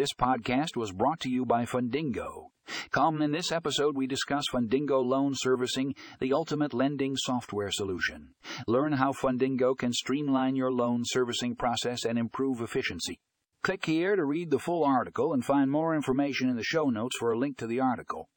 This podcast was brought to you by Fundingo. Come, in this episode, we discuss Fundingo Loan Servicing, the ultimate lending software solution. Learn how Fundingo can streamline your loan servicing process and improve efficiency. Click here to read the full article and find more information in the show notes for a link to the article.